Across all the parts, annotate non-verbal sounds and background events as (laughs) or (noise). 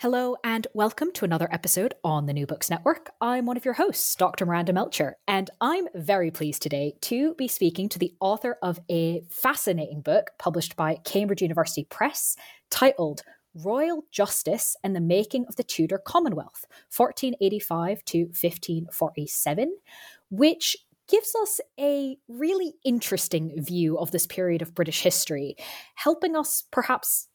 Hello, and welcome to another episode on the New Books Network. I'm one of your hosts, Dr. Miranda Melcher, and I'm very pleased today to be speaking to the author of a fascinating book published by Cambridge University Press titled Royal Justice and the Making of the Tudor Commonwealth, 1485 to 1547, which gives us a really interesting view of this period of British history, helping us perhaps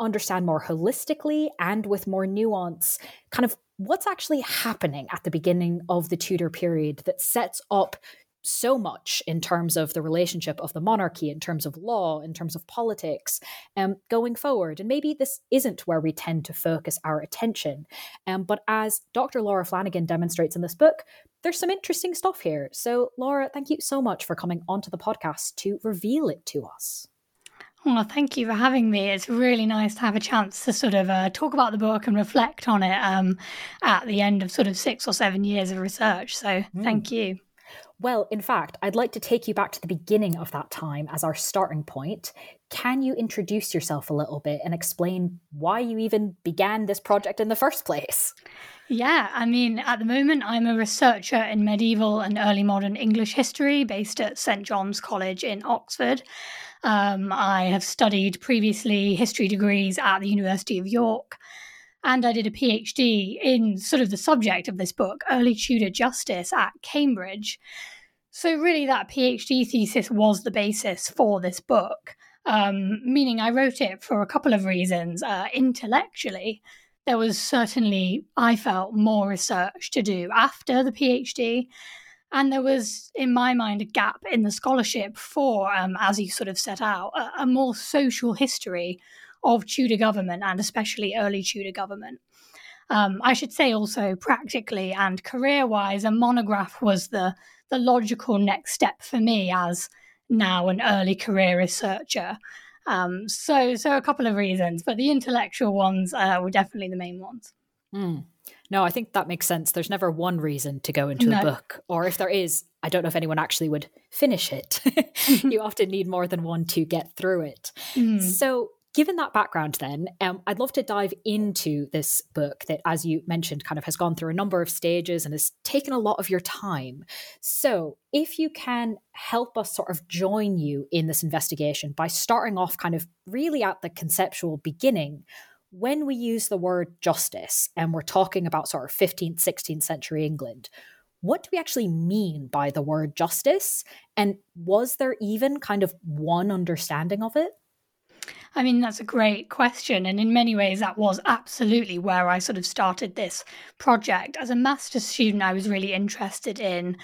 understand more holistically and with more nuance kind of what's actually happening at the beginning of the Tudor period that sets up so much in terms of the relationship of the monarchy, in terms of law, in terms of politics, um, going forward. And maybe this isn't where we tend to focus our attention. Um, but as Dr. Laura Flannigan demonstrates in this book, there's some interesting stuff here. So, Laura, thank you so much for coming onto the podcast to reveal it to us. Well, thank you for having me. It's really nice to have a chance to sort of uh, talk about the book and reflect on it um, at the end of sort of six or seven years of research. So, mm. thank you. Well, in fact, I'd like to take you back to the beginning of that time as our starting point. Can you introduce yourself a little bit and explain why you even began this project in the first place? Yeah, I mean, at the moment, I'm a researcher in medieval and early modern English history based at St. John's College in Oxford. Um, I have studied previously history degrees at the University of York, and I did a PhD in sort of the subject of this book, Early Tudor Justice, at Cambridge. So, really, that PhD thesis was the basis for this book, um, meaning I wrote it for a couple of reasons. Uh, intellectually, there was certainly, I felt, more research to do after the PhD. And there was, in my mind, a gap in the scholarship for, um, as you sort of set out, a, a more social history of Tudor government and especially early Tudor government. Um, I should say also practically and career wise, a monograph was the, the logical next step for me as now an early career researcher. Um, so, so a couple of reasons, but the intellectual ones uh, were definitely the main ones. Mm. No, I think that makes sense. There's never one reason to go into no. a book, or if there is, I don't know if anyone actually would finish it. (laughs) you often need more than one to get through it. Mm. So, given that background, then, um, I'd love to dive into this book that, as you mentioned, kind of has gone through a number of stages and has taken a lot of your time. So, if you can help us sort of join you in this investigation by starting off kind of really at the conceptual beginning when we use the word justice and we're talking about sort of 15th, 16th century England, what do we actually mean by the word justice? And was there even kind of one understanding of it? I mean, that's a great question. And in many ways, that was absolutely where I sort of started this project. As a master's student, I was really interested in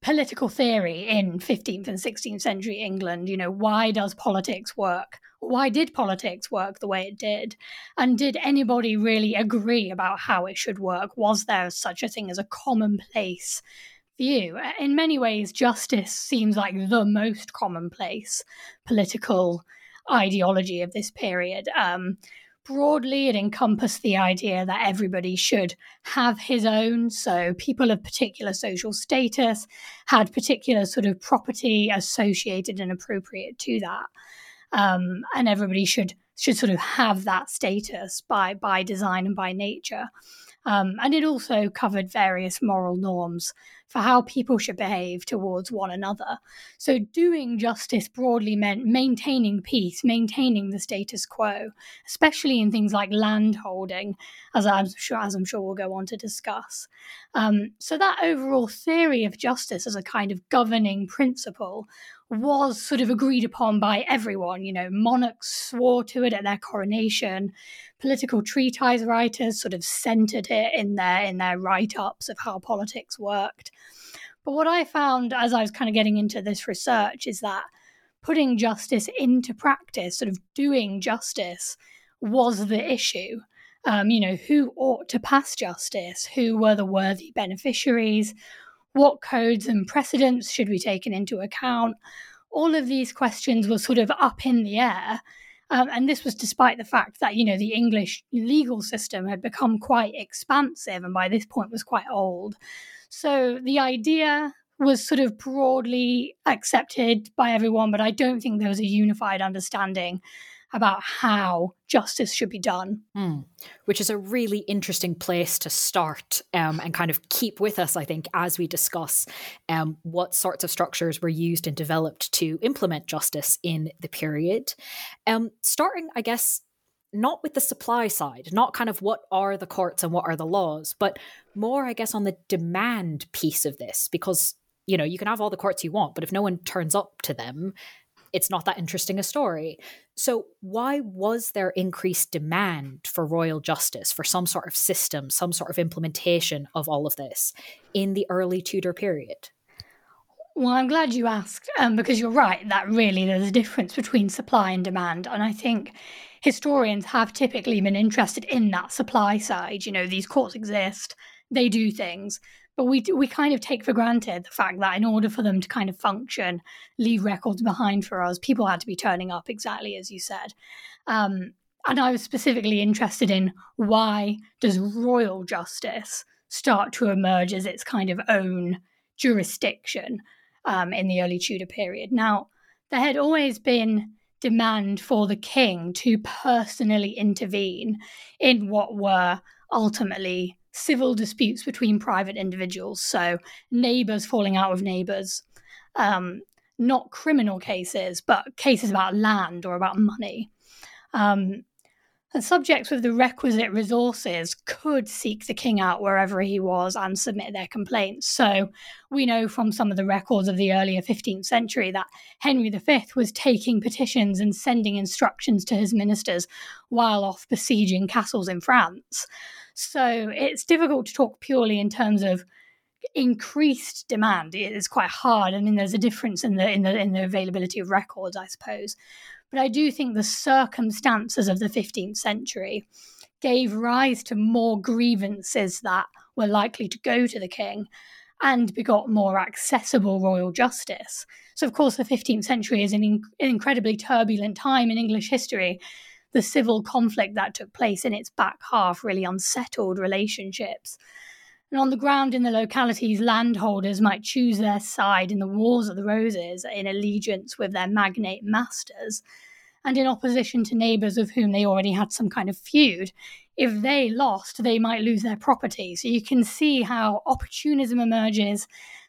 political theory in 15th and 16th century England. You know, why does politics work? Why did politics work the way it did? And did anybody really agree about how it should work? Was there such a thing as a commonplace view? In many ways, justice seems like the most commonplace political ideology of this period. Um, broadly, it encompassed the idea that everybody should have his own. So, people of particular social status had particular sort of property associated and appropriate to that. Um, and everybody should should sort of have that status by by design and by nature. Um, and it also covered various moral norms for how people should behave towards one another. So, doing justice broadly meant maintaining peace, maintaining the status quo, especially in things like land holding, as I'm sure, as I'm sure we'll go on to discuss. Um, so, that overall theory of justice as a kind of governing principle was sort of agreed upon by everyone. You know, monarchs swore to it at their coronation. Political treatise writers sort of centered it in their in their write ups of how politics worked. But what I found as I was kind of getting into this research is that putting justice into practice, sort of doing justice, was the issue. Um, you know, who ought to pass justice? Who were the worthy beneficiaries? What codes and precedents should be taken into account? All of these questions were sort of up in the air. Um, and this was despite the fact that, you know, the English legal system had become quite expansive and by this point was quite old. So the idea was sort of broadly accepted by everyone, but I don't think there was a unified understanding about how justice should be done. Mm. Which is a really interesting place to start um, and kind of keep with us, I think, as we discuss um, what sorts of structures were used and developed to implement justice in the period. Um, starting, I guess, not with the supply side, not kind of what are the courts and what are the laws, but more, I guess, on the demand piece of this, because you know you can have all the courts you want but if no one turns up to them it's not that interesting a story. So, why was there increased demand for royal justice, for some sort of system, some sort of implementation of all of this in the early Tudor period? Well, I'm glad you asked um, because you're right that really there's a difference between supply and demand. And I think historians have typically been interested in that supply side. You know, these courts exist, they do things, but we we kind of take for granted the fact that in order for them to kind of function, leave records behind for us, people had to be turning up exactly as you said. Um, and I was specifically interested in why does royal justice start to emerge as its kind of own jurisdiction um, in the early Tudor period. Now, there had always been demand for the king to personally intervene in what were ultimately civil disputes between private individuals, so neighbours falling out with neighbours, um, not criminal cases, but cases about land or about money. Um, and subjects with the requisite resources could seek the king out wherever he was and submit their complaints. So we know from some of the records of the earlier 15th century that Henry V was taking petitions and sending instructions to his ministers while off besieging castles in France. So it's difficult to talk purely in terms of increased demand. It is quite hard. I mean, there's a difference in the in the in the availability of records, I suppose. But I do think the circumstances of the 15th century gave rise to more grievances that were likely to go to the king and begot more accessible royal justice. So, of course, the 15th century is an, in- an incredibly turbulent time in English history the civil conflict that took place in its back half really unsettled relationships. And on the ground in the localities, landholders might choose their side in the Wars of the Roses in allegiance with their magnate masters, and in opposition to neighbours with whom they already had some kind of feud. If they lost, they might lose their property. So you can see how opportunism emerges,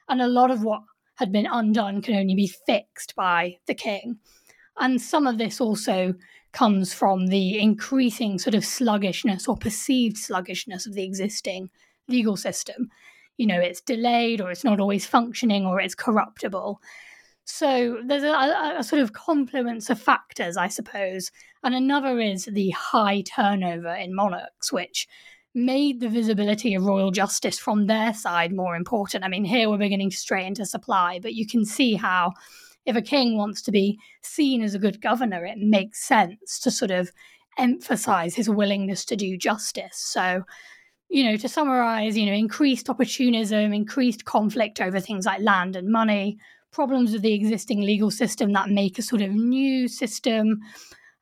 and a lot of what had been undone can only be fixed by the king. And some of this also comes from the increasing sort of sluggishness or perceived sluggishness of the existing legal system. You know, it's delayed or it's not always functioning or it's corruptible. So there's a, a, sort of confluence of factors, I suppose. And another is the high turnover in monarchs, which made the visibility of royal justice from their side more important. I mean, here we're beginning to stray into supply, but you can see how if a king wants to be seen as a good governor, it makes sense to sort of emphasize his willingness to do justice. So, you know, to summarize, you know, increased opportunism, increased conflict over things like land and money, problems with the existing legal system that make a sort of new system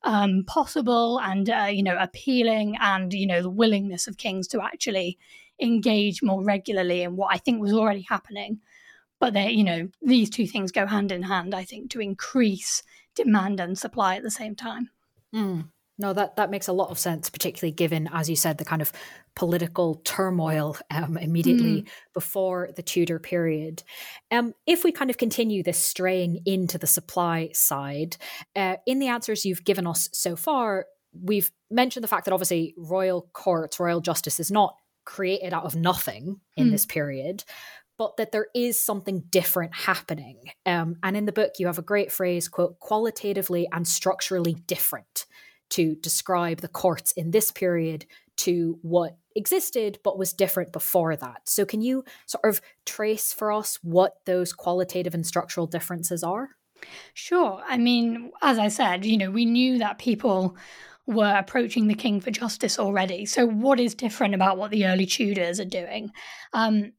um, possible and, uh, you know, appealing, and, you know, the willingness of kings to actually engage more regularly in what I think was already happening but they you know these two things go hand in hand i think to increase demand and supply at the same time mm. no that that makes a lot of sense particularly given as you said the kind of political turmoil um, immediately mm. before the tudor period um, if we kind of continue this straying into the supply side uh, in the answers you've given us so far we've mentioned the fact that obviously royal courts royal justice is not created out of nothing in mm. this period but that there is something different happening. Um, and in the book, you have a great phrase, quote, qualitatively and structurally different to describe the courts in this period to what existed but was different before that. So, can you sort of trace for us what those qualitative and structural differences are? Sure. I mean, as I said, you know, we knew that people were approaching the king for justice already. So, what is different about what the early Tudors are doing? Um,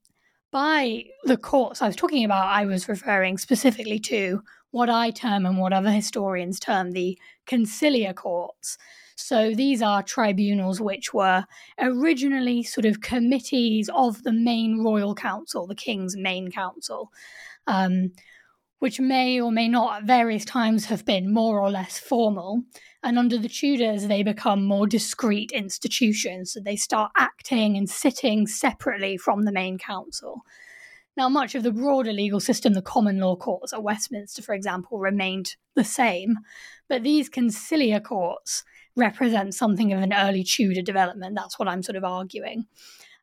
by the courts I was talking about, I was referring specifically to what I term and what other historians term the conciliar courts. So these are tribunals which were originally sort of committees of the main royal council, the king's main council. Um, which may or may not at various times have been more or less formal. And under the Tudors, they become more discrete institutions. So they start acting and sitting separately from the main council. Now, much of the broader legal system, the common law courts at Westminster, for example, remained the same. But these conciliar courts represent something of an early Tudor development. That's what I'm sort of arguing.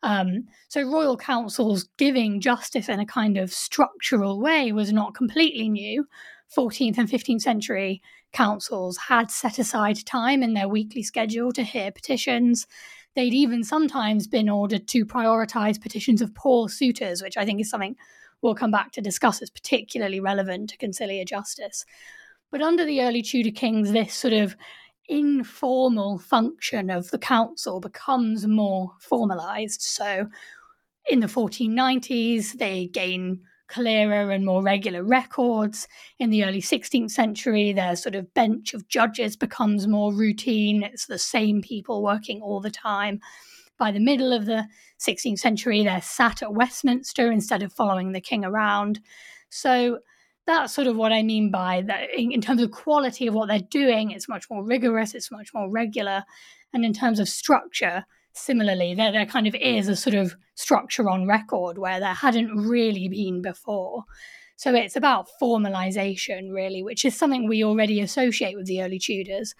Um, so, royal councils giving justice in a kind of structural way was not completely new. 14th and 15th century councils had set aside time in their weekly schedule to hear petitions. They'd even sometimes been ordered to prioritize petitions of poor suitors, which I think is something we'll come back to discuss as particularly relevant to conciliar justice. But under the early Tudor kings, this sort of informal function of the council becomes more formalized. So in the 1490s, they gain clearer and more regular records. In the early 16th century, their sort of bench of judges becomes more routine. It's the same people working all the time. By the middle of the 16th century, they're sat at Westminster instead of following the king around. So that's sort of what I mean by that in, in, terms of quality of what they're doing, it's much more rigorous, it's much more regular. And in terms of structure, similarly, there, there kind of is a sort of structure on record where there hadn't really been before. So it's about formalization, really, which is something we already associate with the early Tudors,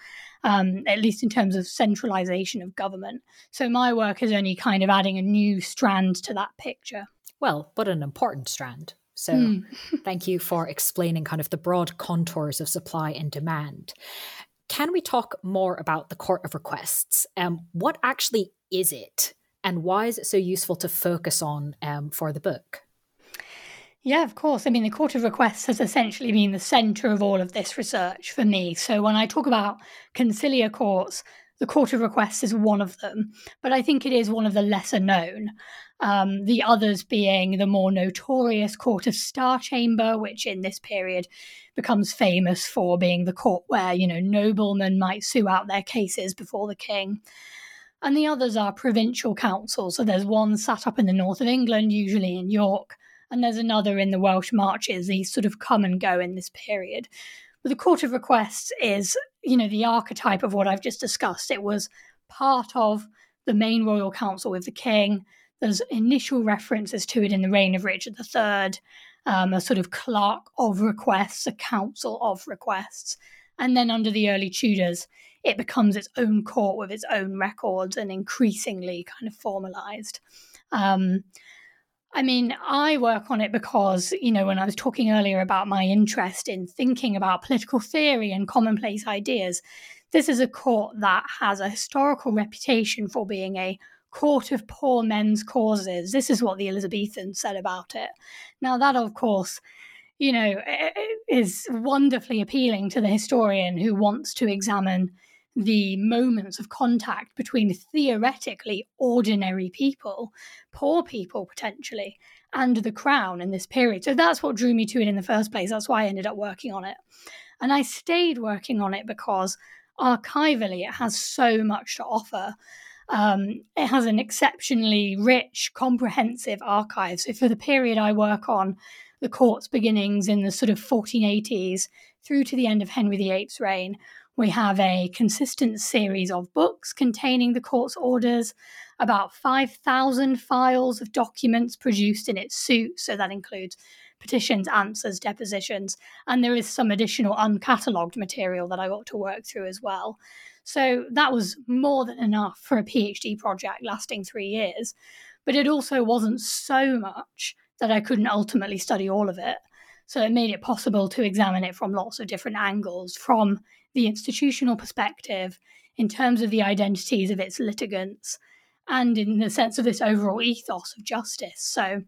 um, at least in terms of centralization of government. So my work is only kind of adding a new strand to that picture. Well, but an important strand. So mm. thank you for explaining kind of the broad contours of supply and demand. Can we talk more about the Court of Requests? Um, what actually is it, and why is it so useful to focus on um, for the book? Yeah, of course. I mean, the Court of Requests has essentially been the centre of all of this research for me. So when I talk about conciliar courts, the Court of Requests is one of them, but I think it is one of the lesser known. Um, the others being the more notorious Court of Star Chamber, which in this period becomes famous for being the court where, you know, noblemen might sue out their cases before the king. And the others are provincial councils. So there's one sat up in the north of England, usually in York, and there's another in the Welsh Marches. These sort of come and go in this period. But the Court of Requests is, you know, the archetype of what I've just discussed. It was part of the main royal council with the king. There's initial references to it in the reign of Richard III, um, a sort of clerk of requests, a council of requests. And then under the early Tudors, it becomes its own court with its own records and increasingly kind of formalized. Um, I mean, I work on it because, you know, when I was talking earlier about my interest in thinking about political theory and commonplace ideas, this is a court that has a historical reputation for being a court of poor men's causes. This is what the Elizabethans said about it. Now, that, of course, you know, is wonderfully appealing to the historian who wants to examine the moments of contact between theoretically ordinary people, poor people potentially, and the crown in this period. So that's what drew me to it in the first place. That's why I ended up working on it. And I stayed working on it because archivally it has so much to offer. Um, it has an exceptionally rich, comprehensive archive. So for the period I work on, the court's beginnings in the sort of 1480s through to the end of Henry VIII's reign, we have a consistent series of books containing the court's orders, about 5,000 files of documents produced in its suit. So that includes petitions, answers, depositions, and there is some additional uncatalogued material that I got to work through as well. So that was more than enough for a PhD project lasting three years. But it also wasn't so much that I couldn't ultimately study all of it. So it made it possible to examine it from lots of different angles, from the institutional perspective, in terms of the identities of its litigants, and in the sense of this overall ethos of justice. So,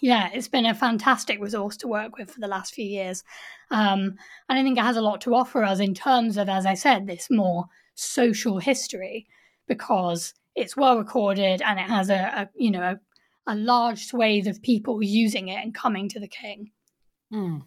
yeah, it's been a fantastic resource to work with for the last few years. Um, and I think it has a lot to offer us in terms of, as I said, this more social history because it's well recorded and it has a, a you know a, a, large swathe of people using it and coming to the king. Mm.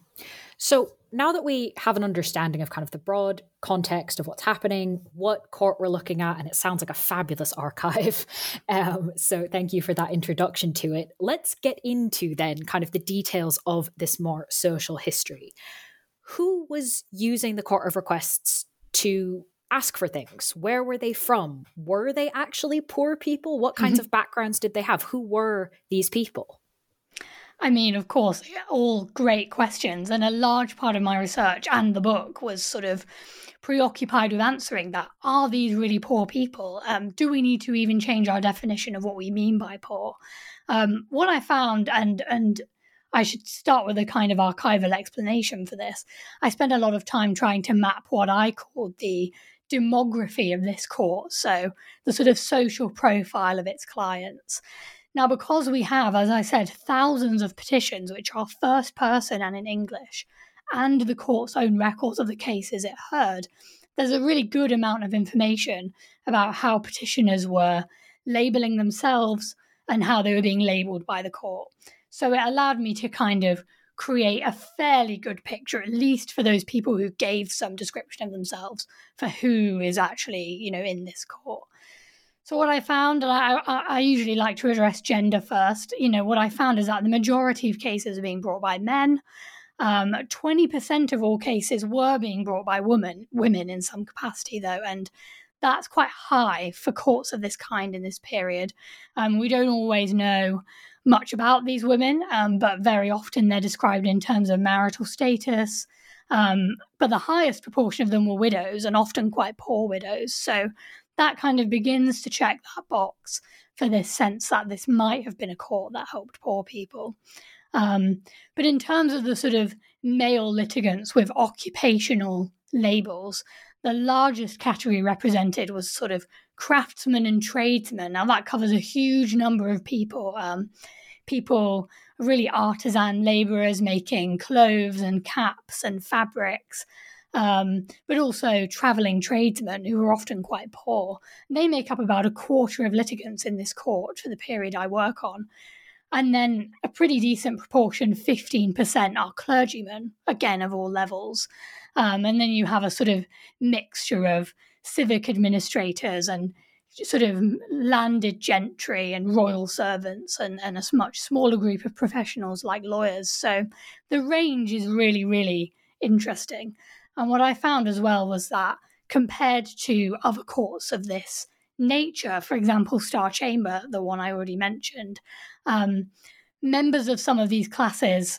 So now that we have an understanding of kind of the broad context of what's happening, what court we're looking at, and it sounds like a fabulous archive. (laughs) Um, so thank you for that introduction to it. Let's get into then kind of the details of this more social history. Who was using the Court of Requests to ask for things? Where were they from? Were they actually poor people? What kinds mm-hmm. of backgrounds did they have? Who were these people? I mean, of course, all great questions. And a large part of my research and the book was sort of preoccupied with answering that. Are these really poor people? Um, do we need to even change our definition of what we mean by poor? Um, what I found, and and I should start with a kind of archival explanation for this. I spent a lot of time trying to map what I called the demography of this court, so the sort of social profile of its clients. Now, because we have, as I said, thousands of petitions which are first person and in English, and the court's own records of the cases it heard, there's a really good amount of information about how petitioners were labeling themselves and how they were being labeled by the court. So it allowed me to kind of create a fairly good picture, at least for those people who gave some description of themselves for who is actually, you know, in this court. So what I found, and I, I, usually like to address gender first. You know, what I found is that the majority of cases are being brought by men. Um, 20% of all cases were being brought by women, women in some capacity, though, and that's quite high for courts of this kind in this period. Um, we don't always know much about these women, um, but very often they're described in terms of marital status. Um, but the highest proportion of them were widows and often quite poor widows. So that kind of begins to check that box for this sense that this might have been a court that helped poor people. Um, but in terms of the sort of male litigants with occupational labels, the largest category represented was sort of craftsmen and tradesmen. Now, that covers a huge number of people. Um, people, really artisan laborers making clothes and caps and fabrics um, but also travelling tradesmen who are often quite poor. They make up about a quarter of litigants in this court for the period I work on. And then a pretty decent proportion, 15%, are clergymen, again, of all levels. Um, and then you have a sort of mixture of civic administrators and sort of landed gentry and royal servants and, and a much smaller group of professionals like lawyers. So the range is really, really interesting. And what I found as well was that compared to other courts of this nature, for example, Star Chamber, the one I already mentioned, um, members of some of these classes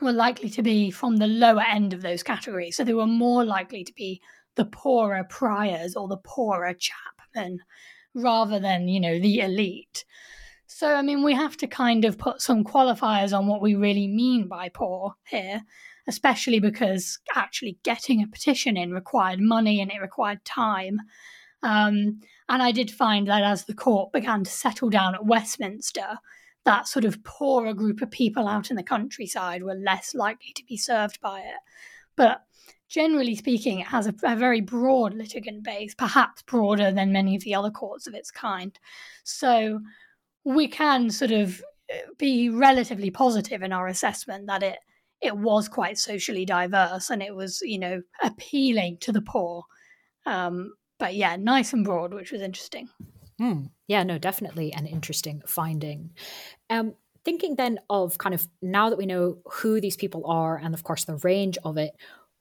were likely to be from the lower end of those categories. So they were more likely to be the poorer priors or the poorer chapmen rather than, you know, the elite. So, I mean, we have to kind of put some qualifiers on what we really mean by poor here especially because actually getting a petition in required money and it required time. Um, and I did find that as the court began to settle down at Westminster, that sort of poorer group of people out in the countryside were less likely to be served by it. But generally speaking, it has a, a, very broad litigant base, perhaps broader than many of the other courts of its kind. So we can sort of uh, be relatively positive in our assessment that it it was quite socially diverse and it was, you know, appealing to the poor. Um, but yeah, nice and broad, which was interesting. Mm, yeah, no, definitely an interesting finding. Um, thinking then of kind of now that we know who these people are and of course the range of it,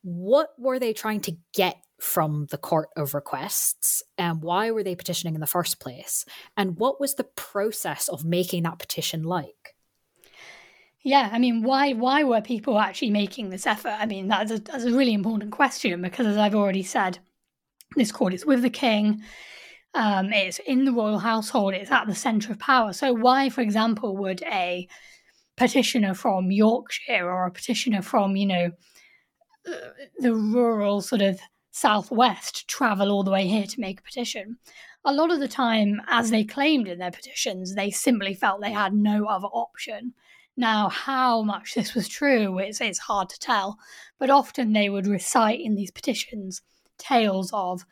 what were they trying to get from the court of requests and why were they petitioning in the first place and what was the process of making that petition like yeah, I mean, why why were people actually making this effort? I mean, that's a, that's a really important question because, as I've already said, this court is with the king. Um, it's in the royal household. It's at the centre of power. So, why, for example, would a petitioner from Yorkshire or a petitioner from, you know, the rural sort of southwest travel all the way here to make a petition? A lot of the time, as they claimed in their petitions, they simply felt they had no other option. Now, how much this was true, it's, it's hard to tell, but often they would recite in these petitions tales of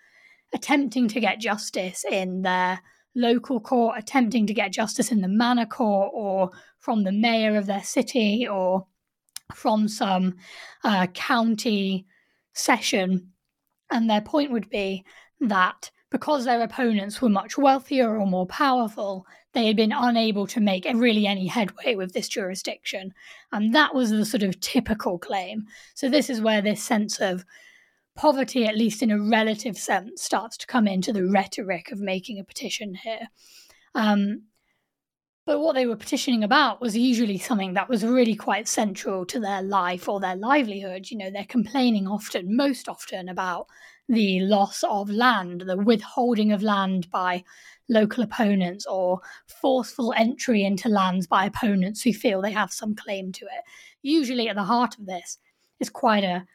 attempting to get justice in their local court, attempting to get justice in the manor court, or from the mayor of their city, or from some uh, county session. And their point would be that because their opponents were much wealthier or more powerful, they had been unable to make really any headway with this jurisdiction. And that was the sort of typical claim. So, this is where this sense of poverty, at least in a relative sense, starts to come into the rhetoric of making a petition here. Um, but what they were petitioning about was usually something that was really quite central to their life or their livelihood. You know, they're complaining often, most often, about the loss of land, the withholding of land by local opponents, or forceful entry into lands by opponents who feel they have some claim to it. Usually, at the heart of this is quite a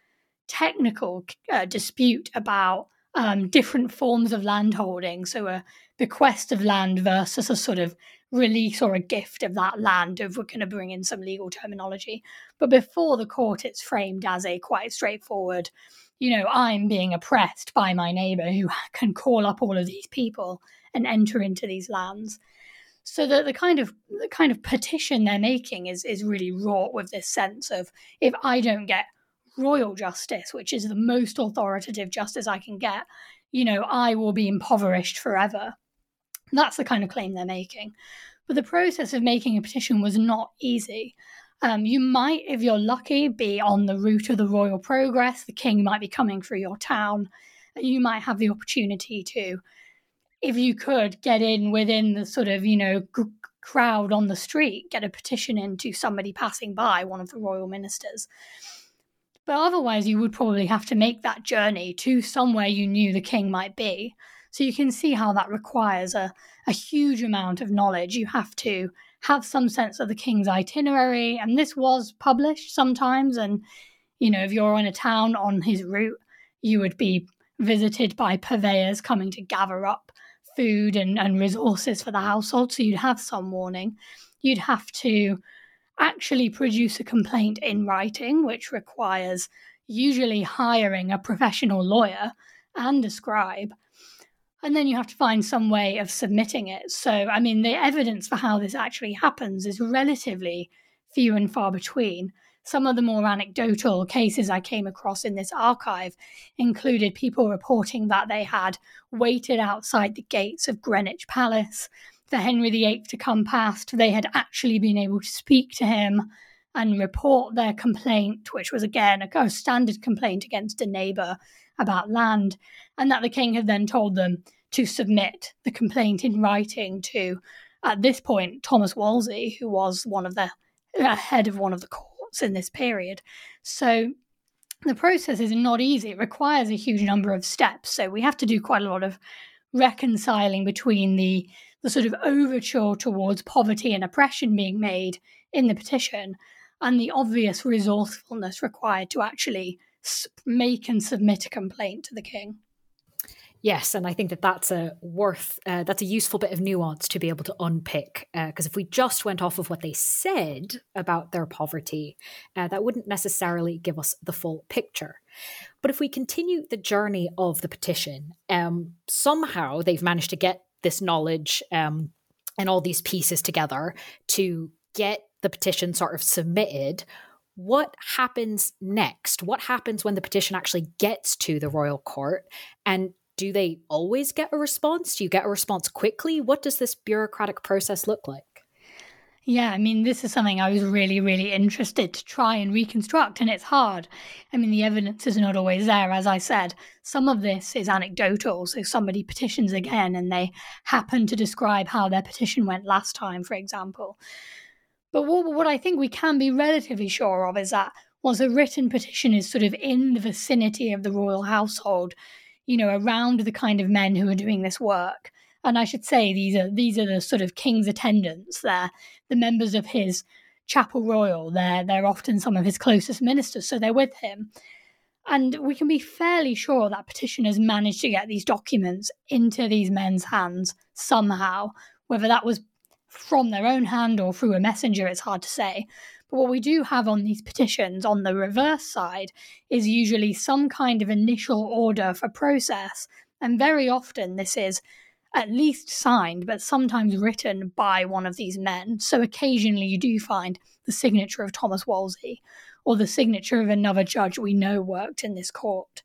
technical uh, dispute about um, different forms of landholding. So, a bequest of land versus a sort of release or a gift of that land, if we're going to bring in some legal terminology. But before the court, it's framed as a quite straightforward you know, I'm being oppressed by my neighbor who (laughs) can call up all of these people and enter into these lands. So that the kind of the kind of petition they're making is is really wrought with this sense of if I don't get royal justice, which is the most authoritative justice I can get, you know, I will be impoverished forever. That's the kind of claim they're making. But the process of making a petition was not easy. Um, you might, if you're lucky, be on the route of the royal progress. The king might be coming through your town. You might have the opportunity to, if you could, get in within the sort of, you know, g- crowd on the street, get a petition in to somebody passing by, one of the royal ministers. But otherwise, you would probably have to make that journey to somewhere you knew the king might be. So you can see how that requires a, a huge amount of knowledge. You have to have some sense of the king's itinerary. And this was published sometimes. And, you know, if you're in a town on his route, you would be visited by purveyors coming to gather up food and, and resources for the household. So you'd have some warning. You'd have to actually produce a complaint in writing, which requires usually hiring a professional lawyer and a scribe and then you have to find some way of submitting it. So, I mean, the evidence for how this actually happens is relatively few and far between. Some of the more anecdotal cases I came across in this archive included people reporting that they had waited outside the gates of Greenwich Palace for Henry VIII to come past. They had actually been able to speak to him and report their complaint, which was again a kind of standard complaint against a neighbour about land, and that the king had then told them to submit the complaint in writing to, at this point, Thomas Wolsey, who was one of the uh, head of one of the courts in this period. So the process is not easy. It requires a huge number of steps. So we have to do quite a lot of reconciling between the the sort of overture towards poverty and oppression being made in the petition and the obvious resourcefulness required to actually make and submit a complaint to the king. Yes, and I think that that's a worth uh, that's a useful bit of nuance to be able to unpick. Because uh, if we just went off of what they said about their poverty, uh, that wouldn't necessarily give us the full picture. But if we continue the journey of the petition, um, somehow they've managed to get this knowledge um, and all these pieces together to get the petition sort of submitted what happens next? What happens when the petition actually gets to the royal court? And do they always get a response? Do you get a response quickly? What does this bureaucratic process look like? Yeah, I mean, this is something I was really, really interested to try and reconstruct, and it's hard. I mean, the evidence is not always there, as I said. Some of this is anecdotal, so somebody petitions again and they happen to describe how their petition went last time, for example. But what, what I think we can be relatively sure of is that once a written petition is sort of in the vicinity of the royal household, you know, around the kind of men who are doing this work, and I should say these are these are the sort of king's attendants. They're the members of his chapel royal. They're they're often some of his closest ministers, so they're with him. And we can be fairly sure that petitioners managed to get these documents into these men's hands somehow, whether that was from their own hand or through a messenger, it's hard to say. But what we do have on these petitions on the reverse side is usually some kind of initial order for process And very often this is at least signed, but sometimes written by one of these men. So occasionally you do find the signature of Thomas Wolsey or the signature of another judge we know worked in this court.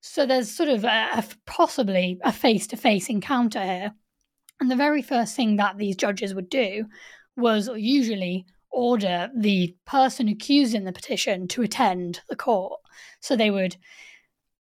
So there's sort of a, a possibly a face to face encounter here. And the very first thing that these judges would do was usually order the person accused in the petition to attend the court. So they would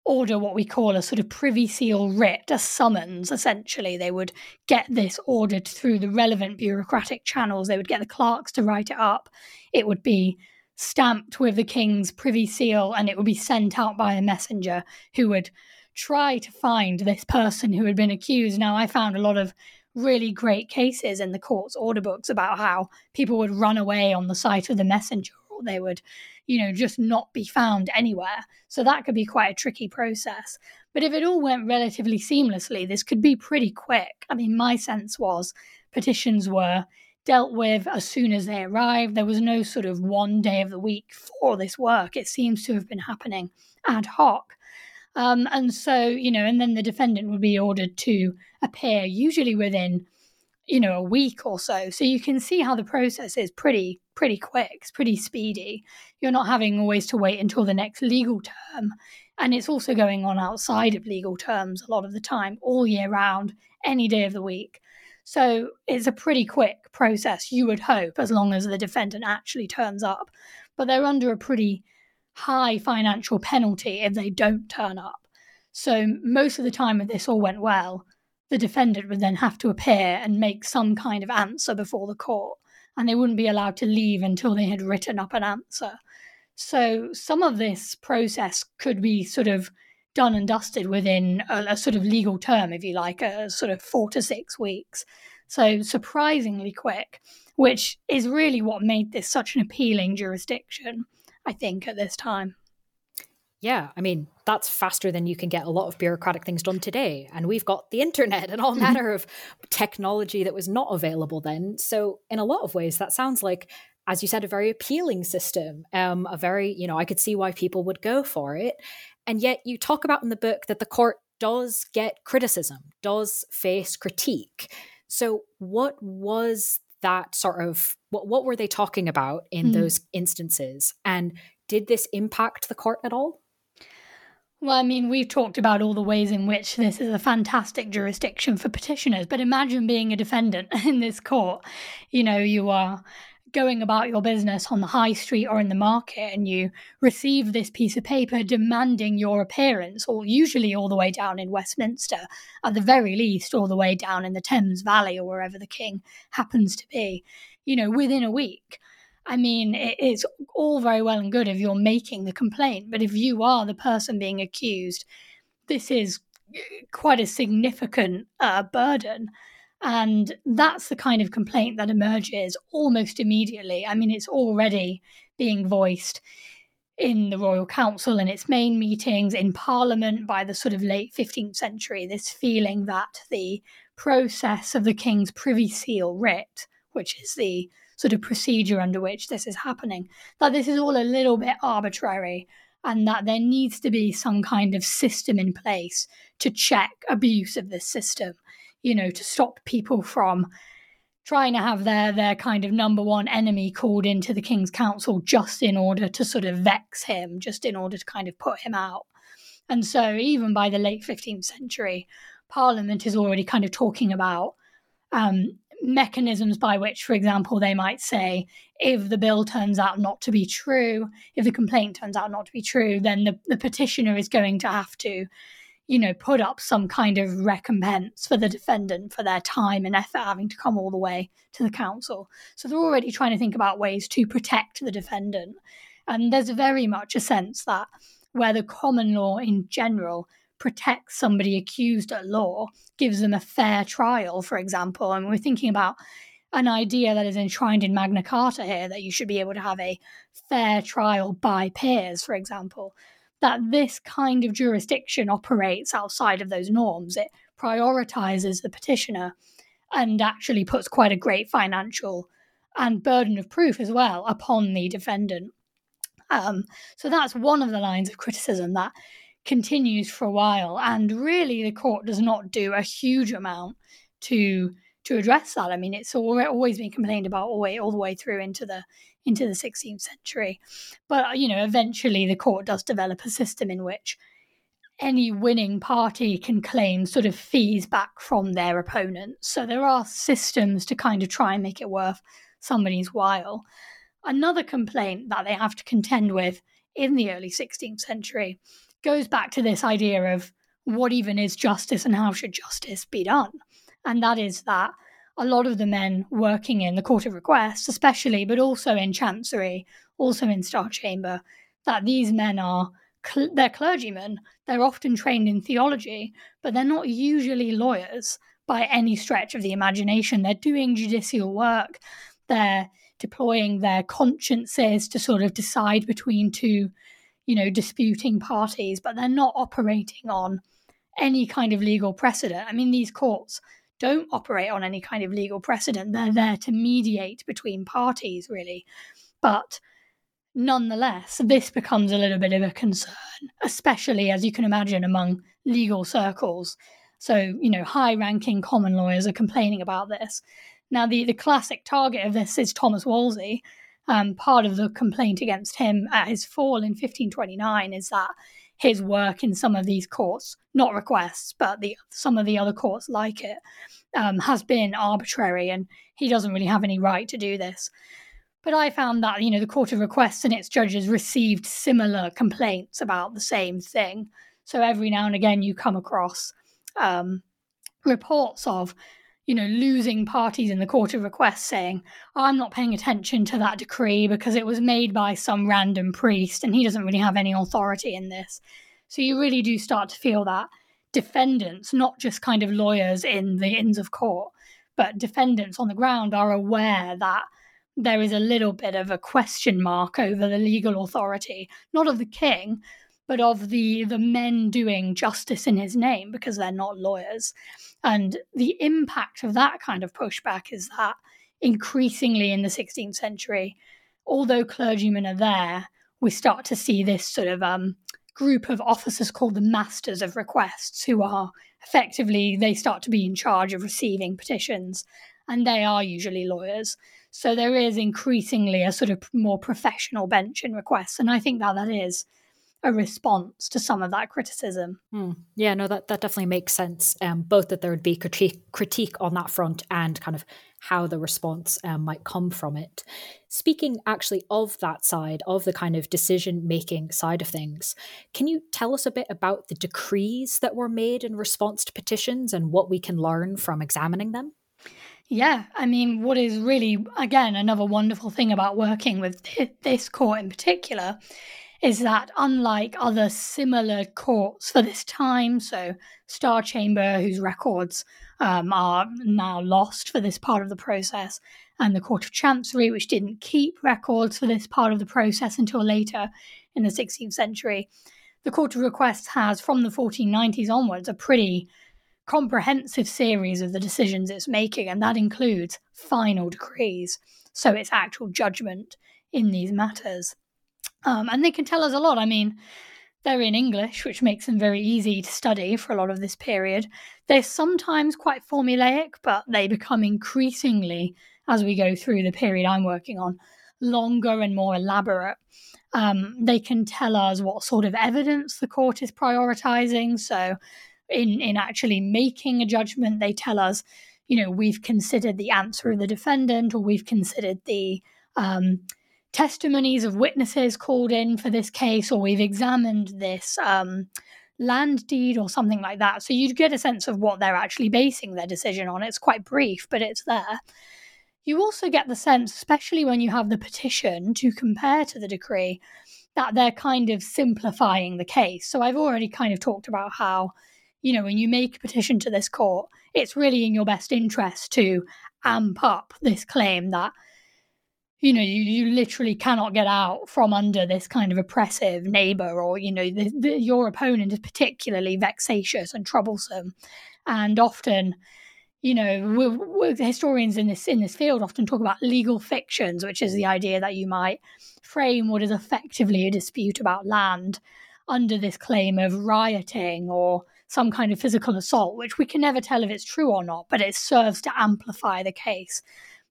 order what we call a sort of privy seal writ, a summons, essentially. They would get this ordered through the relevant bureaucratic channels. They would get the clerks to write it up. It would be stamped with the king's privy seal and it would be sent out by a messenger who would try to find this person who had been accused. Now, I found a lot of really great cases in the court's order books about how people would run away on the sight of the messenger or they would you know, just not be found anywhere. So that could be quite a tricky process. But if it all went relatively seamlessly, this could be pretty quick. I mean, my sense was petitions were dealt with as soon as they arrived. There was no sort of one day of the week for this work. It seems to have been happening ad hoc. Um, and so, you know, and then the defendant would be ordered to appear, usually within you know a week or so. So you can see how the process is pretty pretty quick. It's pretty speedy. You're not having always to wait until the next legal term. And it's also going on outside of legal terms a lot of the time all year round any day of the week. So it's a pretty quick process you would hope as long as the defendant actually turns up. But they're under a pretty high financial penalty if they don't turn up so most of the time if this all went well the defendant would then have to appear and make some kind of answer before the court, and they wouldn't be allowed to leave until they had written up an answer. So some of this process could be sort of done and dusted within a, a, sort of legal term, if you like, a sort of four to six weeks. So surprisingly quick, which is really what made this such an appealing jurisdiction, I think, at this time. Yeah, I mean, that's faster than you can get a lot of bureaucratic things done today. And we've got the internet and all (laughs) manner of technology that was not available then. So, in a lot of ways, that sounds like, as you said, a very appealing system. Um, a very, you know, I could see why people would go for it. And yet, you talk about in the book that the court does get criticism, does face critique. So, what was that sort of what, what were they talking about in mm. those instances? And did this impact the court at all? Well, I mean, we've talked about all the ways in which this is a fantastic jurisdiction for petitioners, but imagine being a defendant (laughs) in this court. You know, you are going about your business on the high street or in the market and you receive this piece of paper demanding your appearance, or usually all the way down in Westminster, at the very least, all the way down in the Thames Valley or wherever the king happens to be, you know, within a week. I mean, it's all very well and good if you're making the complaint, but if you are the person being accused, this is quite a significant uh, burden. And that's the kind of complaint that emerges almost immediately. I mean, it's already being voiced in the Royal Council in its main meetings, in Parliament by the sort of late 15th century, this feeling that the process of the King's Privy Seal writ, which is the sort of procedure under which this is happening. That this is all a little bit arbitrary and that there needs to be some kind of system in place to check abuse of this system, you know, to stop people from trying to have their their kind of number one enemy called into the king's council just in order to sort of vex him just in order to kind of put him out. And so even by the late 15th century parliament is already kind of talking about um, mechanisms by which, for example, they might say, if the bill turns out not to be true, if the complaint turns out not to be true, then the, the petitioner is going to have to, you know, put up some kind of recompense for the defendant for their time and effort having to come all the way to the council. So they're already trying to think about ways to protect the defendant. And there's very much a sense that where the common law in general protects somebody accused at law, gives them a fair trial, for example. And we're thinking about an idea that is enshrined in Magna Carta here that you should be able to have a fair trial by peers, for example. That this kind of jurisdiction operates outside of those norms. It prioritizes the petitioner and actually puts quite a great financial and burden of proof as well upon the defendant. Um, so that's one of the lines of criticism that continues for a while. And really, the court does not do a huge amount to to address that. I mean, it's always been complained about all the way all the way through into the into the 16th century. But uh, you know, eventually the court does develop a system in which any winning party can claim sort of fees back from their opponents. So there are systems to kind of try and make it worth somebody's while. Another complaint that they have to contend with in the early 16th century goes back to this idea of what even is justice and how should justice be done. And that is that a lot of the men working in the Court of Requests, especially, but also in Chancery, also in Star Chamber, that these men are cl- they're clergymen. They're often trained in theology, but they're not usually lawyers by any stretch of the imagination. They're doing judicial work. They're deploying their consciences to sort of decide between two, you know, disputing parties, but they're not operating on any kind of legal precedent. I mean, these courts don't operate on any kind of legal precedent. They're there to mediate between parties, really. But nonetheless, this becomes a little bit of a concern, especially as you can imagine among legal circles. So, you know, high ranking common lawyers are complaining about this. Now, the, the classic target of this is Thomas Wolsey. Um, part of the complaint against him at his fall in 1529 is that his work in some of these courts, not requests, but the some of the other courts like it, um, has been arbitrary, and he doesn't really have any right to do this. But I found that you know the Court of Requests and its judges received similar complaints about the same thing. So every now and again, you come across um, reports of you know, losing parties in the court of request saying, I'm not paying attention to that decree because it was made by some random priest and he doesn't really have any authority in this. So you really do start to feel that defendants, not just kind of lawyers in the inns of court, but defendants on the ground are aware that there is a little bit of a question mark over the legal authority, not of the king, but of the the men doing justice in his name because they're not lawyers. And the impact of that kind of pushback is that increasingly in the 16th century, although clergymen are there, we start to see this sort of um, group of officers called the masters of requests, who are effectively they start to be in charge of receiving petitions, and they are usually lawyers. So there is increasingly a sort of more professional bench in requests, and I think that that is a response to some of that criticism. Hmm. Yeah, no, that, that definitely makes sense. Um, both that there would be critique, critique on that front and kind of how the response um, might come from it. Speaking actually of that side, of the kind of decision making side of things, can you tell us a bit about the decrees that were made in response to petitions and what we can learn from examining them? Yeah, I mean, what is really, again, another wonderful thing about working with this court in particular is that unlike other similar courts for this time, so Star Chamber, whose records um, are now lost for this part of the process, and the Court of Chancery, which didn't keep records for this part of the process until later in the 16th century, the Court of Requests has, from the 1490s onwards, a pretty comprehensive series of the decisions it's making, and that includes final decrees, so its actual judgment in these matters. Um, and they can tell us a lot. I mean, they're in English, which makes them very easy to study for a lot of this period. They're sometimes quite formulaic, but they become increasingly, as we go through the period I'm working on, longer and more elaborate. Um, they can tell us what sort of evidence the court is prioritizing. So, in, in actually making a judgment, they tell us, you know, we've considered the answer of the defendant or we've considered the um, testimonies of witnesses called in for this case, or we've examined this um, land deed or something like that. So you'd get a sense of what they're actually basing their decision on. It's quite brief, but it's there. You also get the sense, especially when you have the petition to compare to the decree, that they're kind of simplifying the case. So I've already kind of talked about how, you know, when you make a petition to this court, it's really in your best interest to amp up this claim that you know you, you literally cannot get out from under this kind of oppressive neighbor or you know the, the, your opponent is particularly vexatious and troublesome and often you know we're, we're historians in this in this field often talk about legal fictions which is the idea that you might frame what is effectively a dispute about land under this claim of rioting or some kind of physical assault, which we can never tell if it's true or not, but it serves to amplify the case.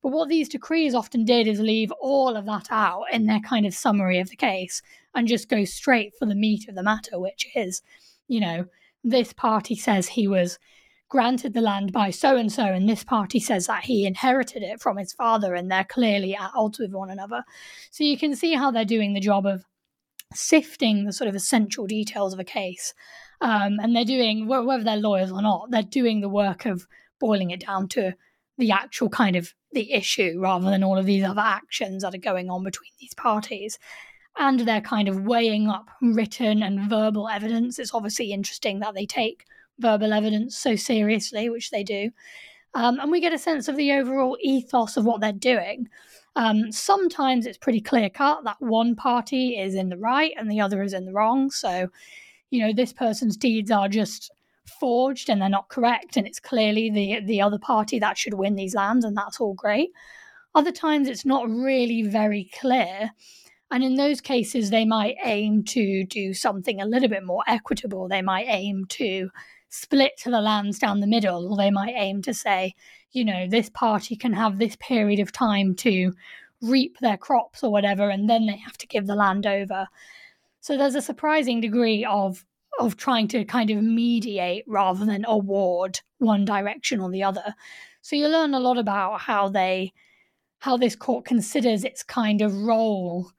But what these decrees often did is leave all of that out in their kind of summary of the case and just go straight for the meat of the matter, which is, you know, this party says he was granted the land by so and so, and this party says that he inherited it from his father, and they're clearly at odds with one another. So you can see how they're doing the job of sifting the sort of essential details of a case. Um, and they're doing, whether they're lawyers or not, they're doing the work of boiling it down to the actual kind of the issue rather than all of these other actions that are going on between these parties. And they're kind of weighing up written and verbal evidence. It's obviously interesting that they take verbal evidence so seriously, which they do. Um, and we get a sense of the overall ethos of what they're doing. Um, sometimes it's pretty clear cut that one party is in the right and the other is in the wrong. So, you know, this person's deeds are just forged and they're not correct, and it's clearly the the other party that should win these lands, and that's all great. Other times it's not really very clear. And in those cases, they might aim to do something a little bit more equitable. They might aim to split the lands down the middle, or they might aim to say, you know, this party can have this period of time to reap their crops or whatever, and then they have to give the land over. So there's a surprising degree of of trying to kind of mediate rather than award one direction or the other. So you learn a lot about how they how this court considers its kind of role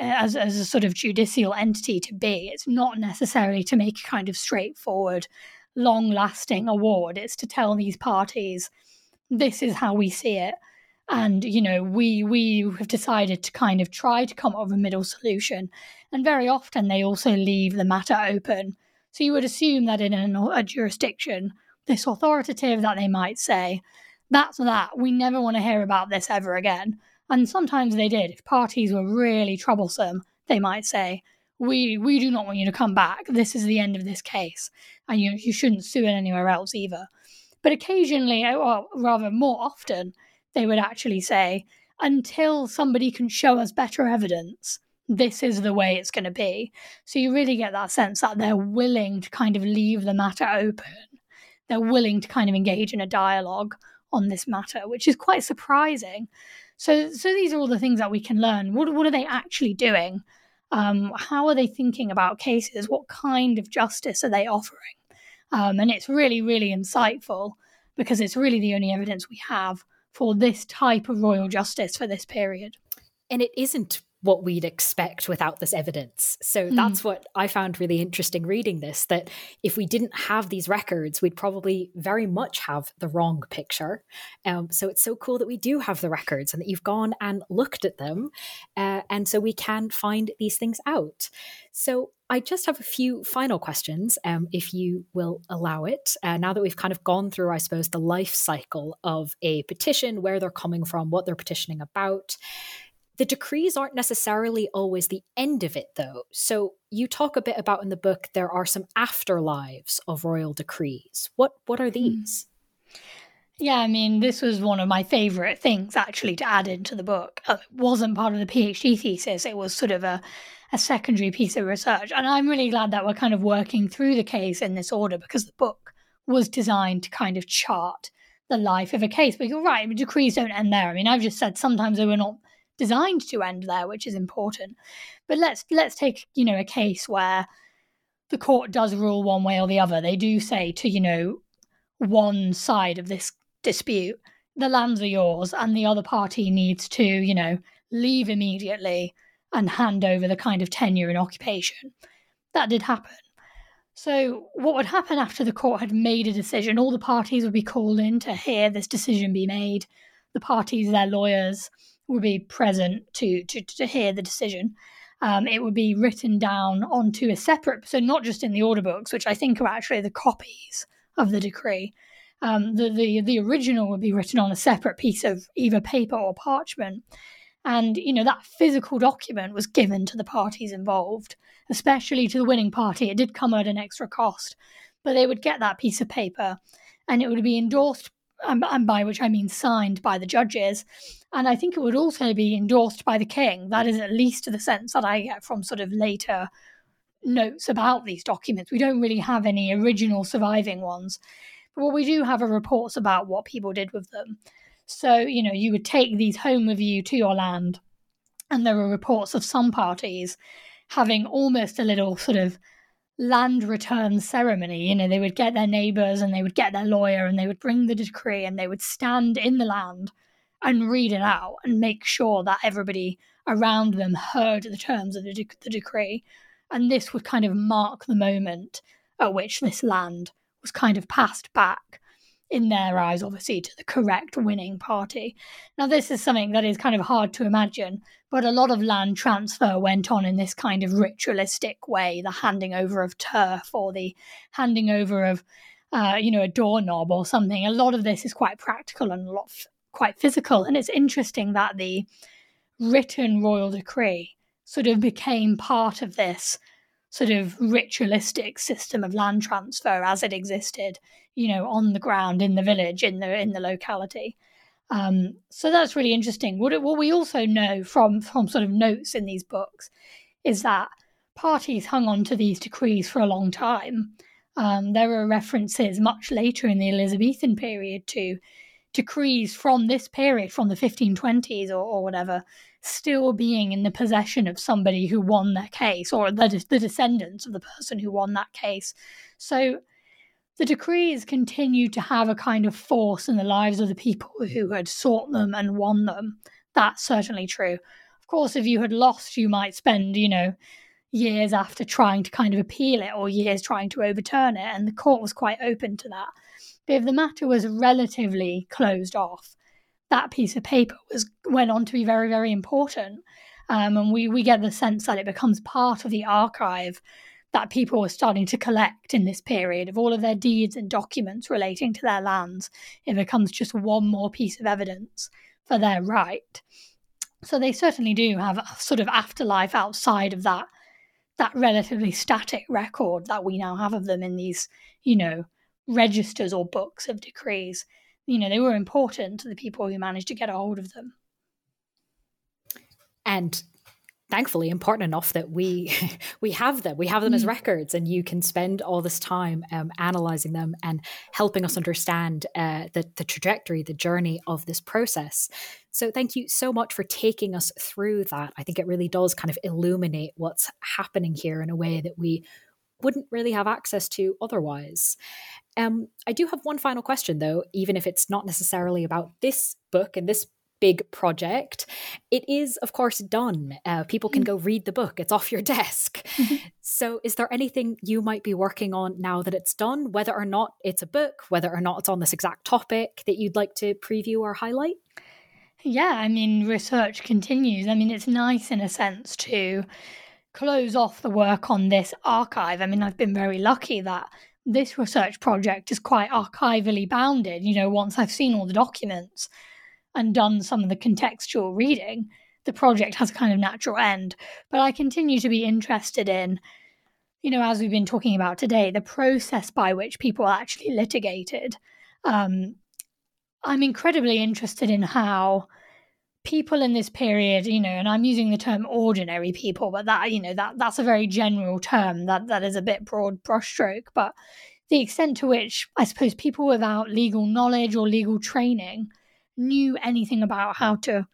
as, as a sort of judicial entity to be. It's not necessarily to make a kind of straightforward, long lasting award. It's to tell these parties, this is how we see it. And, you know, we we have decided to kind of try to come up with a middle solution. And very often they also leave the matter open. So you would assume that in a, a jurisdiction, this authoritative that they might say, that's that. We never want to hear about this ever again. And sometimes they did. If parties were really troublesome, they might say, we we do not want you to come back. This is the end of this case, and you you shouldn't sue it anywhere else either. But occasionally, or rather more often, they would actually say, until somebody can show us better evidence, this is the way it's going to be. So you really get that sense that they're willing to kind of leave the matter open. They're willing to kind of engage in a dialogue on this matter, which is quite surprising so, so these are all the things that we can learn. What, what are they actually doing? Um, how are they thinking about cases? What kind of justice are they offering? Um, and it's really, really insightful because it's really the only evidence we have for this type of royal justice for this period. And it isn't what we'd expect without this evidence. So mm. that's what I found really interesting reading this that if we didn't have these records, we'd probably very much have the wrong picture. Um, so it's so cool that we do have the records and that you've gone and looked at them. Uh, and so we can find these things out. So I just have a few final questions, um, if you will allow it. Uh, now that we've kind of gone through, I suppose, the life cycle of a petition, where they're coming from, what they're petitioning about. The decrees aren't necessarily always the end of it, though. So you talk a bit about in the book there are some afterlives of royal decrees. What what are hmm. these? Yeah, I mean, this was one of my favorite things actually to add into the book. Uh, it wasn't part of the PhD thesis, it was sort of a, a secondary piece of research. And I'm really glad that we're kind of working through the case in this order because the book was designed to kind of chart the life of a case. But you're right, decrees don't end there. I mean, I've just said sometimes they were not designed to end there, which is important. But let's let's take you know a case where the court does rule one way or the other. They do say to you know one side of this dispute, the lands are yours, and the other party needs to you know leave immediately and hand over the kind of tenure and occupation. That did happen. So, what would happen after the court had made a decision? All the parties would be called in to hear this decision be made. The parties, their lawyers, would be present to to, to hear the decision. Um, it would be written down onto a separate, so not just in the order books, which I think are actually the copies of the decree. Um, the, the the original would be written on a separate piece of either paper or parchment, and you know that physical document was given to the parties involved, especially to the winning party. It did come at an extra cost, but they would get that piece of paper, and it would be endorsed and, and by which I mean signed by the judges. And I think it would also be endorsed by the king. That is at least the sense that I get from sort of later notes about these documents. We don't really have any original surviving ones. But what we do have are reports about what people did with them. So, you know, you would take these home with you to your land, and there were reports of some parties having almost a little sort of land return ceremony. You know, they would get their neighbors and they would get their lawyer and they would bring the decree and they would stand in the land and read it out and make sure that everybody around them heard the terms of the, de- the decree. And this would kind of mark the moment at which this land was kind of passed back in their eyes, obviously, to the correct winning party. Now, this is something that is kind of hard to imagine, but a lot of land transfer went on in this kind of ritualistic way the handing over of turf or the handing over of, uh, you know, a doorknob or something. A lot of this is quite practical and a lot f- quite physical. And it's interesting that the written royal decree sort of became part of this sort of ritualistic system of land transfer as it existed, you know, on the ground in the village, in the in the locality. Um, so that's really interesting. What, what we also know from from sort of notes in these books is that parties hung on to these decrees for a long time. Um, there are references much later in the Elizabethan period to decrees from this period, from the 1520s or, or whatever, still being in the possession of somebody who won their case or the, the descendants of the person who won that case. So the decrees continued to have a kind of force in the lives of the people who had sought them and won them. That's certainly true. Of course, if you had lost, you might spend, you know, years after trying to kind of appeal it or years trying to overturn it, and the court was quite open to that. But if the matter was relatively closed off, that piece of paper was went on to be very, very important. Um, and we, we get the sense that it becomes part of the archive that people were starting to collect in this period of all of their deeds and documents relating to their lands. It becomes just one more piece of evidence for their right. So they certainly do have a sort of afterlife outside of that that relatively static record that we now have of them in these, you know, registers or books of decrees you know, they were important to the people who managed to get a hold of them. And thankfully important enough that we (laughs) we have them we have them mm. as records and you can spend all this time um, analyzing them and helping us understand uh, the, the trajectory the journey of this process so thank you so much for taking us through that i think it really does kind of illuminate what's happening here in a way that we wouldn't really have access to otherwise. Um, I do have one final question, though, even if it's not necessarily about this book and this big project. It is, of course, done. Uh, people can mm. go read the book, it's off your (laughs) desk. so, is there anything you might be working on now that it's done, whether or not it's a book, whether or not it's on this exact topic that you'd like to preview or highlight? Yeah, I mean, research continues. I mean, it's nice in a sense to close off the work on this archive. I mean, I've been very lucky that this research project is quite archivally bounded. You know, once I've seen all the documents and done some of the contextual reading, the project has a kind of natural end. But I continue to be interested in, you know, as we've been talking about today, the process by which people are actually litigated. Um, I'm incredibly interested in how people in this period, you know, and I'm using the term ordinary people, but that, you know, that that's a very general term that that is a bit broad brushstroke, but the extent to which I suppose people without legal knowledge or legal training knew anything about how to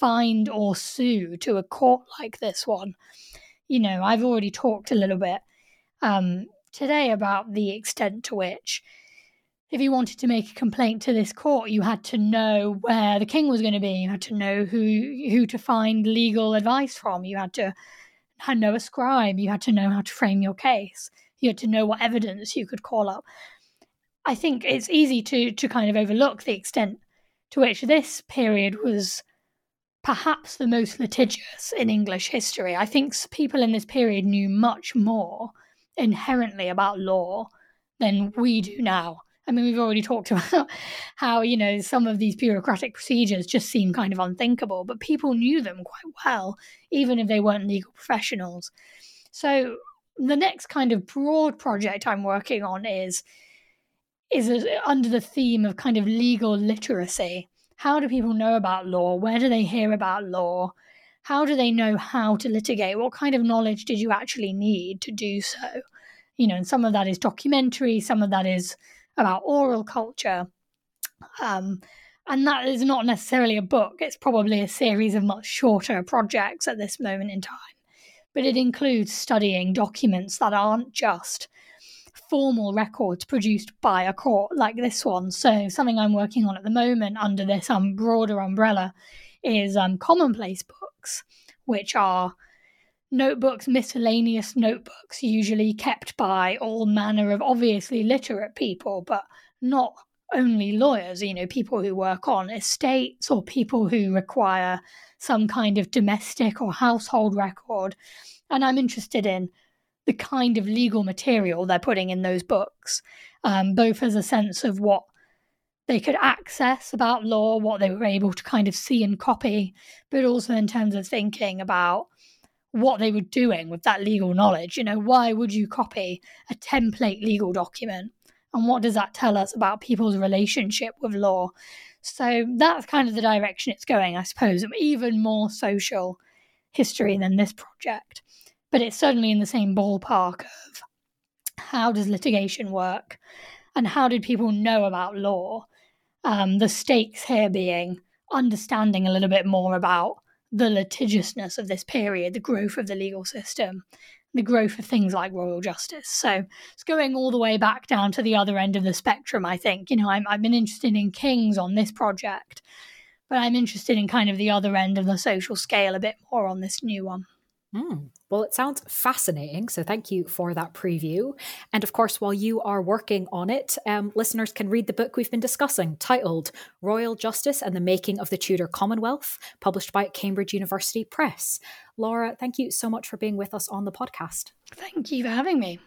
find or sue to a court like this one. You know, I've already talked a little bit um, today about the extent to which if you wanted to make a complaint to this court, you had to know where the king was going to be. You had to know who who to find legal advice from. You had to know a scribe. You had to know how to frame your case. You had to know what evidence you could call up. I think it's easy to to kind of overlook the extent to which this period was perhaps the most litigious in English history. I think people in this period knew much more inherently about law than we do now. I mean, we've already (laughs) talked about how, you know, some of these bureaucratic procedures just seem kind of unthinkable, but people knew them quite well, even if they weren't legal professionals. So the next kind of broad project I'm working on is is under the theme of kind of legal literacy. How do people know about law? Where do they hear about law? how do they know how to litigate? What kind of knowledge did you actually need to do so? You know, and some of that is documentary, some of that is about oral culture. Um, and that is not necessarily a book, it's probably a series of much shorter projects at this moment in time. But it includes studying documents that aren't just formal records produced by a court like this one. So, something I'm working on at the moment under this um, broader umbrella is um, commonplace books, which are notebooks, miscellaneous notebooks, usually kept by all manner of obviously literate people, but not only lawyers, you know, people who work on estates or people who require some kind of domestic or household record. And I'm interested in the kind of legal material they're putting in those books, um, both as a sense of what they could access about law, what they were able to kind of see and copy, but also in terms of thinking about what they were doing with that legal knowledge. You know, why would you copy a template legal document? And what does that tell us about people's relationship with law? So that's kind of the direction it's going, I suppose, even more social history than this project. But it's certainly in the same ballpark of how does litigation work and how did people know about law um, the stakes here being understanding a little bit more about the litigiousness of this period, the growth of the legal system, the growth of things like royal justice. So it's going all the way back down to the other end of the spectrum, I think. You know, I'm, I've been interested in kings on this project, but I'm interested in kind of the other end of the social scale a bit more on this new one. Mm. Well, it sounds fascinating. So, thank you for that preview. And of course, while you are working on it, um, listeners can read the book we've been discussing titled Royal Justice and the Making of the Tudor Commonwealth, published by Cambridge University Press. Laura, thank you so much for being with us on the podcast. Thank you for having me.